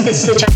it's, it's the